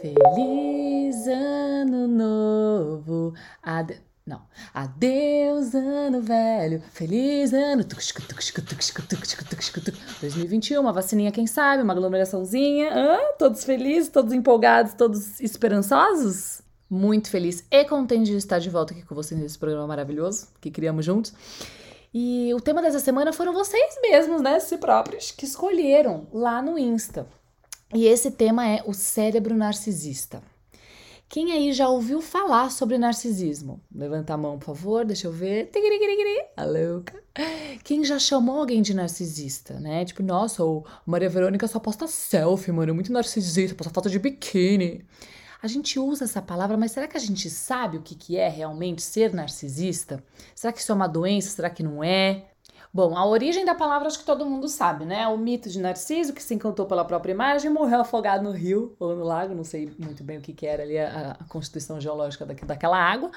Feliz ano novo. Ade... Não. Adeus, ano velho. Feliz ano. 2021, uma vacininha, quem sabe, uma aglomeraçãozinha. Todos felizes, todos empolgados, todos esperançosos? Muito feliz e contente de estar de volta aqui com vocês nesse programa maravilhoso que criamos juntos. E o tema dessa semana foram vocês mesmos, né? Si próprios, que escolheram lá no Insta. E esse tema é o cérebro narcisista. Quem aí já ouviu falar sobre narcisismo? Levanta a mão, por favor, deixa eu ver. A louca. Quem já chamou alguém de narcisista, né? Tipo, nossa, o Maria Verônica só posta selfie, mano, é muito narcisista, posta foto de biquíni. A gente usa essa palavra, mas será que a gente sabe o que, que é realmente ser narcisista? Será que isso é uma doença? Será que não é? Bom, a origem da palavra acho que todo mundo sabe, né? O mito de Narciso, que se encantou pela própria imagem, morreu afogado no rio ou no lago, não sei muito bem o que, que era ali a, a constituição geológica daquela água.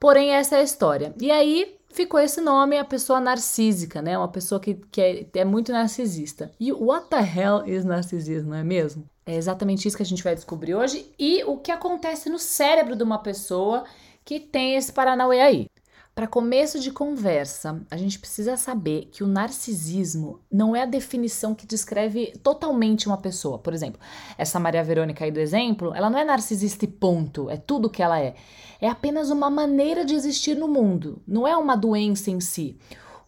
Porém, essa é a história. E aí ficou esse nome, a pessoa narcísica, né? Uma pessoa que, que é, é muito narcisista. E what the hell is narcisismo, não é mesmo? É exatamente isso que a gente vai descobrir hoje e o que acontece no cérebro de uma pessoa que tem esse Paranauê aí. Para começo de conversa, a gente precisa saber que o narcisismo não é a definição que descreve totalmente uma pessoa. Por exemplo, essa Maria Verônica aí do exemplo, ela não é narcisista e ponto, é tudo que ela é. É apenas uma maneira de existir no mundo, não é uma doença em si.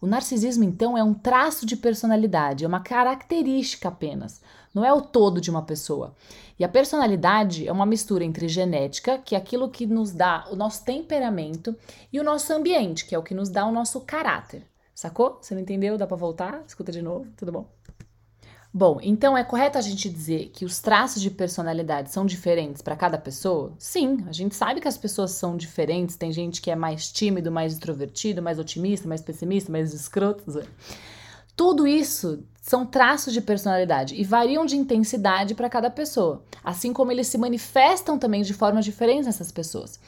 O narcisismo, então, é um traço de personalidade, é uma característica apenas, não é o todo de uma pessoa. E a personalidade é uma mistura entre genética, que é aquilo que nos dá o nosso temperamento, e o nosso ambiente, que é o que nos dá o nosso caráter. Sacou? Você não entendeu? Dá para voltar? Escuta de novo, tudo bom? Bom, então é correto a gente dizer que os traços de personalidade são diferentes para cada pessoa? Sim, a gente sabe que as pessoas são diferentes. Tem gente que é mais tímido, mais extrovertido, mais otimista, mais pessimista, mais escroto. Tudo isso são traços de personalidade e variam de intensidade para cada pessoa, assim como eles se manifestam também de formas diferentes nessas pessoas.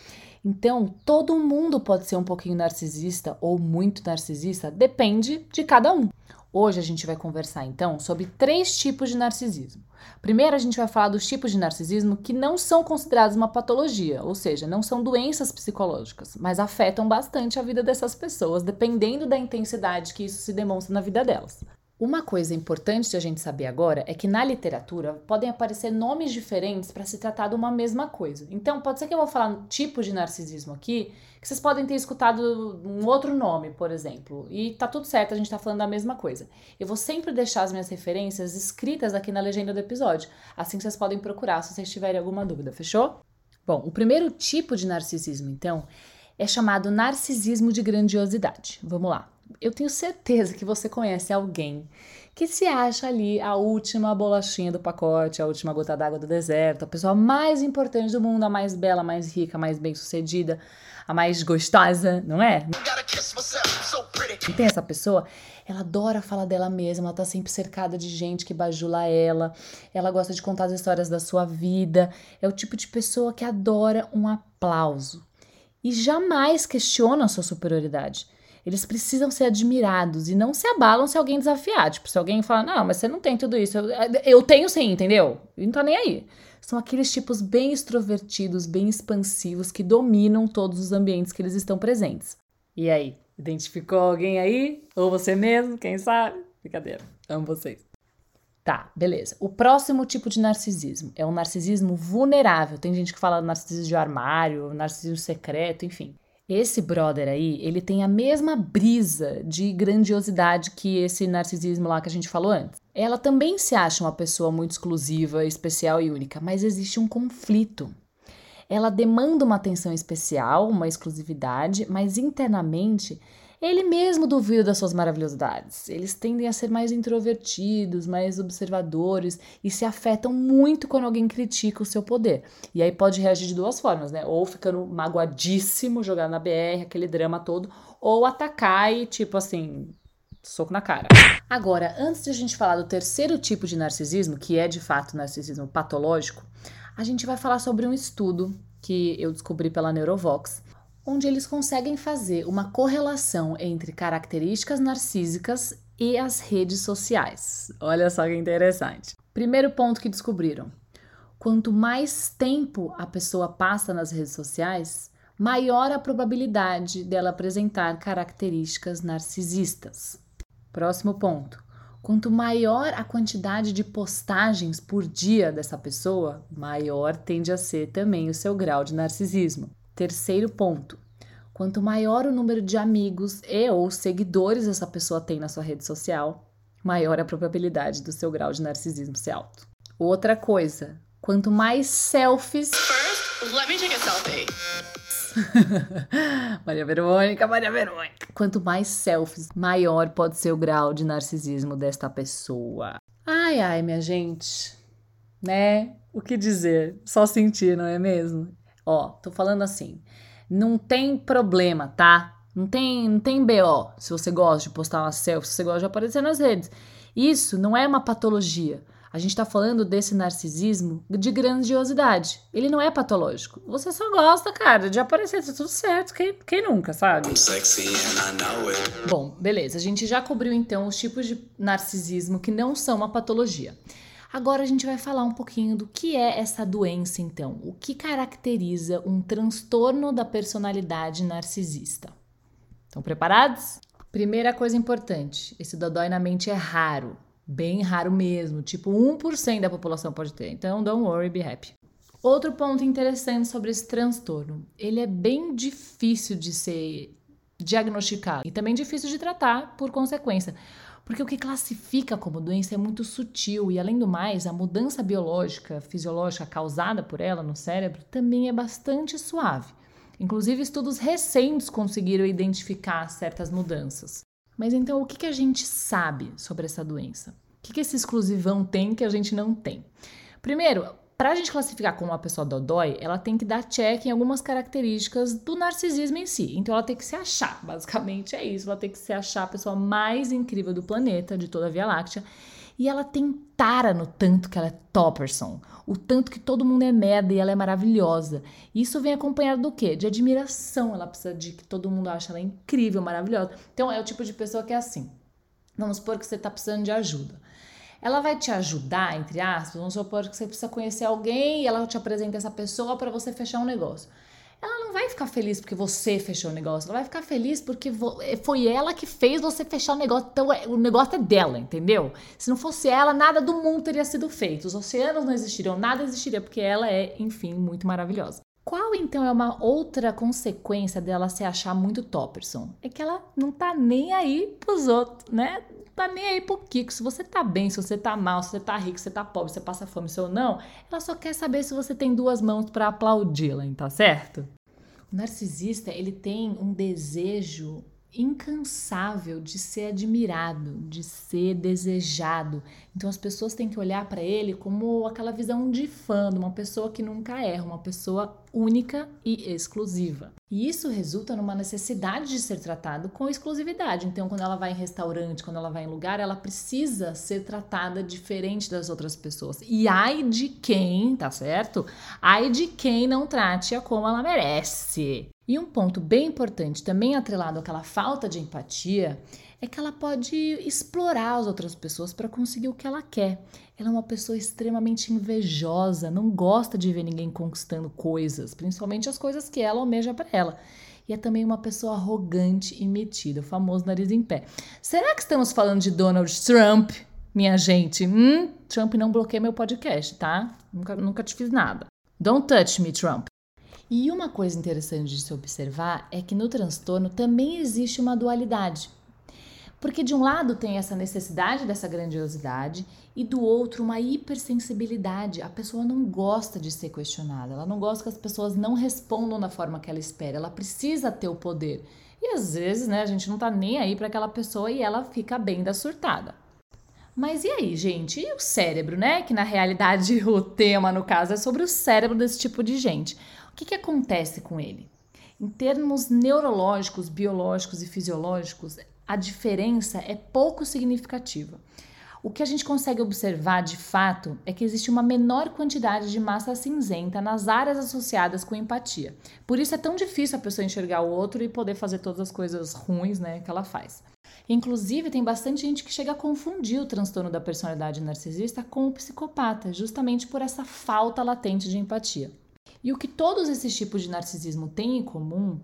Então, todo mundo pode ser um pouquinho narcisista ou muito narcisista, depende de cada um. Hoje a gente vai conversar então sobre três tipos de narcisismo. Primeiro, a gente vai falar dos tipos de narcisismo que não são considerados uma patologia, ou seja, não são doenças psicológicas, mas afetam bastante a vida dessas pessoas, dependendo da intensidade que isso se demonstra na vida delas. Uma coisa importante de a gente saber agora é que na literatura podem aparecer nomes diferentes para se tratar de uma mesma coisa. Então, pode ser que eu vou falar tipo de narcisismo aqui, que vocês podem ter escutado um outro nome, por exemplo, e tá tudo certo, a gente tá falando da mesma coisa. Eu vou sempre deixar as minhas referências escritas aqui na legenda do episódio, assim vocês podem procurar se vocês tiverem alguma dúvida, fechou? Bom, o primeiro tipo de narcisismo, então, é chamado narcisismo de grandiosidade. Vamos lá. Eu tenho certeza que você conhece alguém que se acha ali a última bolachinha do pacote, a última gota d'água do deserto, a pessoa mais importante do mundo, a mais bela, a mais rica, a mais bem-sucedida, a mais gostosa, não é? E tem essa pessoa, ela adora falar dela mesma, ela tá sempre cercada de gente que bajula ela, ela gosta de contar as histórias da sua vida, é o tipo de pessoa que adora um aplauso e jamais questiona a sua superioridade. Eles precisam ser admirados e não se abalam se alguém desafiar. Tipo, se alguém falar, não, mas você não tem tudo isso. Eu, eu tenho sim, entendeu? E não nem aí. São aqueles tipos bem extrovertidos, bem expansivos, que dominam todos os ambientes que eles estão presentes. E aí, identificou alguém aí? Ou você mesmo, quem sabe? Brincadeira, amo vocês. Tá, beleza. O próximo tipo de narcisismo é o narcisismo vulnerável. Tem gente que fala narcisismo de armário, narcisismo secreto, enfim. Esse brother aí, ele tem a mesma brisa de grandiosidade que esse narcisismo lá que a gente falou antes. Ela também se acha uma pessoa muito exclusiva, especial e única, mas existe um conflito. Ela demanda uma atenção especial, uma exclusividade, mas internamente ele mesmo duvida das suas maravilhosidades. Eles tendem a ser mais introvertidos, mais observadores e se afetam muito quando alguém critica o seu poder. E aí pode reagir de duas formas, né? Ou ficando magoadíssimo, jogar na BR, aquele drama todo, ou atacar e tipo assim, soco na cara. Agora, antes de a gente falar do terceiro tipo de narcisismo, que é de fato narcisismo patológico, a gente vai falar sobre um estudo que eu descobri pela Neurovox, onde eles conseguem fazer uma correlação entre características narcísicas e as redes sociais. Olha só que interessante. Primeiro ponto que descobriram: quanto mais tempo a pessoa passa nas redes sociais, maior a probabilidade dela apresentar características narcisistas. Próximo ponto. Quanto maior a quantidade de postagens por dia dessa pessoa, maior tende a ser também o seu grau de narcisismo. Terceiro ponto. Quanto maior o número de amigos e ou seguidores essa pessoa tem na sua rede social, maior a probabilidade do seu grau de narcisismo ser alto. Outra coisa, quanto mais selfies. First, let me take a selfie. Maria Verônica, Maria Verônica. Quanto mais selfies, maior pode ser o grau de narcisismo desta pessoa. Ai, ai, minha gente. Né? O que dizer? Só sentir, não é mesmo? Ó, tô falando assim. Não tem problema, tá? Não tem, não tem BO se você gosta de postar uma selfie, se você gosta de aparecer nas redes. Isso não é uma patologia. A gente está falando desse narcisismo de grandiosidade. Ele não é patológico. Você só gosta, cara, de aparecer, tá tudo certo. Quem, quem nunca, sabe? Bom, beleza. A gente já cobriu então os tipos de narcisismo que não são uma patologia. Agora a gente vai falar um pouquinho do que é essa doença, então. O que caracteriza um transtorno da personalidade narcisista? Estão preparados? Primeira coisa importante: esse dodói na mente é raro. Bem raro mesmo, tipo 1% da população pode ter. Então, don't worry, be happy. Outro ponto interessante sobre esse transtorno, ele é bem difícil de ser diagnosticado e também difícil de tratar por consequência, porque o que classifica como doença é muito sutil e além do mais, a mudança biológica, fisiológica causada por ela no cérebro também é bastante suave. Inclusive, estudos recentes conseguiram identificar certas mudanças. Mas então, o que, a gente sabe sobre essa doença? O que esse exclusivão tem que a gente não tem? Primeiro, para a gente classificar como uma pessoa dodói, ela tem que dar check em algumas características do narcisismo em si. Então ela tem que se achar, basicamente é isso. Ela tem que se achar a pessoa mais incrível do planeta, de toda a Via Láctea. E ela tem tara no tanto que ela é topperson, o tanto que todo mundo é merda e ela é maravilhosa. Isso vem acompanhado do quê? De admiração. Ela precisa de que todo mundo ache ela incrível, maravilhosa. Então é o tipo de pessoa que é assim. Vamos supor que você está precisando de ajuda. Ela vai te ajudar, entre aspas, vamos supor que você precisa conhecer alguém e ela te apresenta essa pessoa para você fechar um negócio ela não vai ficar feliz porque você fechou o negócio, ela vai ficar feliz porque eh, foi ela que fez você fechar o negócio. Então é, o negócio é dela, entendeu? Se não fosse ela, nada do mundo teria sido feito. Os oceanos não existiriam, nada existiria porque ela é, enfim, muito maravilhosa. Qual então é uma outra consequência dela se achar muito Topperson? É que ela não tá nem aí pros outros, né? Não tá nem aí pro Kiko. Se você tá bem, se você tá mal, se você tá rico, se você tá pobre, se você passa fome, se ou não, ela só quer saber se você tem duas mãos para aplaudi-la, tá certo? O narcisista, ele tem um desejo incansável de ser admirado, de ser desejado. Então as pessoas têm que olhar para ele como aquela visão de fã, de uma pessoa que nunca erra, uma pessoa única e exclusiva. E isso resulta numa necessidade de ser tratado com exclusividade. Então, quando ela vai em restaurante, quando ela vai em lugar, ela precisa ser tratada diferente das outras pessoas. E ai de quem, tá certo? Ai de quem não trate-a como ela merece. E um ponto bem importante, também atrelado àquela falta de empatia, é que ela pode explorar as outras pessoas para conseguir o que ela quer. Ela é uma pessoa extremamente invejosa, não gosta de ver ninguém conquistando coisas, principalmente as coisas que ela almeja para ela. E é também uma pessoa arrogante e metida, o famoso nariz em pé. Será que estamos falando de Donald Trump, minha gente? Hum, Trump não bloqueia meu podcast, tá? Nunca, nunca te fiz nada. Don't touch me, Trump. E uma coisa interessante de se observar é que no transtorno também existe uma dualidade. Porque de um lado tem essa necessidade dessa grandiosidade e do outro uma hipersensibilidade. A pessoa não gosta de ser questionada, ela não gosta que as pessoas não respondam da forma que ela espera, ela precisa ter o poder. E às vezes, né, a gente não tá nem aí para aquela pessoa e ela fica bem da surtada. Mas e aí, gente? E o cérebro, né? Que na realidade o tema, no caso, é sobre o cérebro desse tipo de gente que, que acontece com ele? Em termos neurológicos, biológicos e fisiológicos, a diferença é pouco significativa. O que a gente consegue observar de fato é que existe uma menor quantidade de massa cinzenta nas áreas associadas com empatia. Por isso é tão difícil a pessoa enxergar o outro e poder fazer todas as coisas ruins né, que ela faz. Inclusive, tem bastante gente que chega a confundir o transtorno da personalidade narcisista com o psicopata, justamente por essa falta latente de empatia. E o que todos esses tipos de narcisismo têm em comum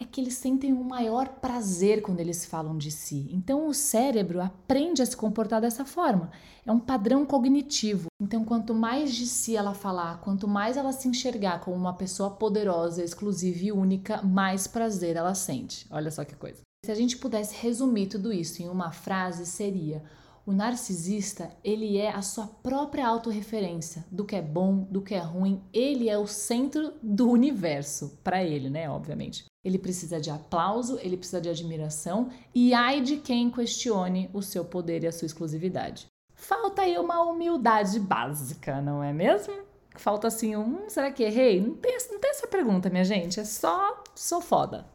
é que eles sentem um maior prazer quando eles falam de si. Então o cérebro aprende a se comportar dessa forma. É um padrão cognitivo. Então quanto mais de si ela falar, quanto mais ela se enxergar como uma pessoa poderosa, exclusiva e única, mais prazer ela sente. Olha só que coisa. Se a gente pudesse resumir tudo isso em uma frase, seria: o narcisista, ele é a sua própria autorreferência do que é bom, do que é ruim. Ele é o centro do universo, para ele, né, obviamente. Ele precisa de aplauso, ele precisa de admiração e ai de quem questione o seu poder e a sua exclusividade. Falta aí uma humildade básica, não é mesmo? Falta assim um, será que errei? Não tem, não tem essa pergunta, minha gente, é só sou foda.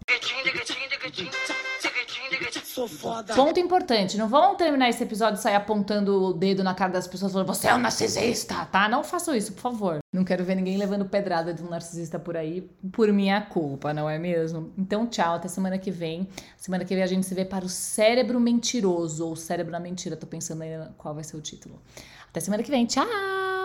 Sou foda. Ponto importante, não vão terminar esse episódio e sair apontando o dedo na cara das pessoas falando você é um narcisista, tá? Não façam isso, por favor. Não quero ver ninguém levando pedrada de um narcisista por aí por minha culpa, não é mesmo? Então, tchau, até semana que vem. Semana que vem a gente se vê para o cérebro mentiroso ou cérebro na mentira. Tô pensando aí qual vai ser o título. Até semana que vem, tchau!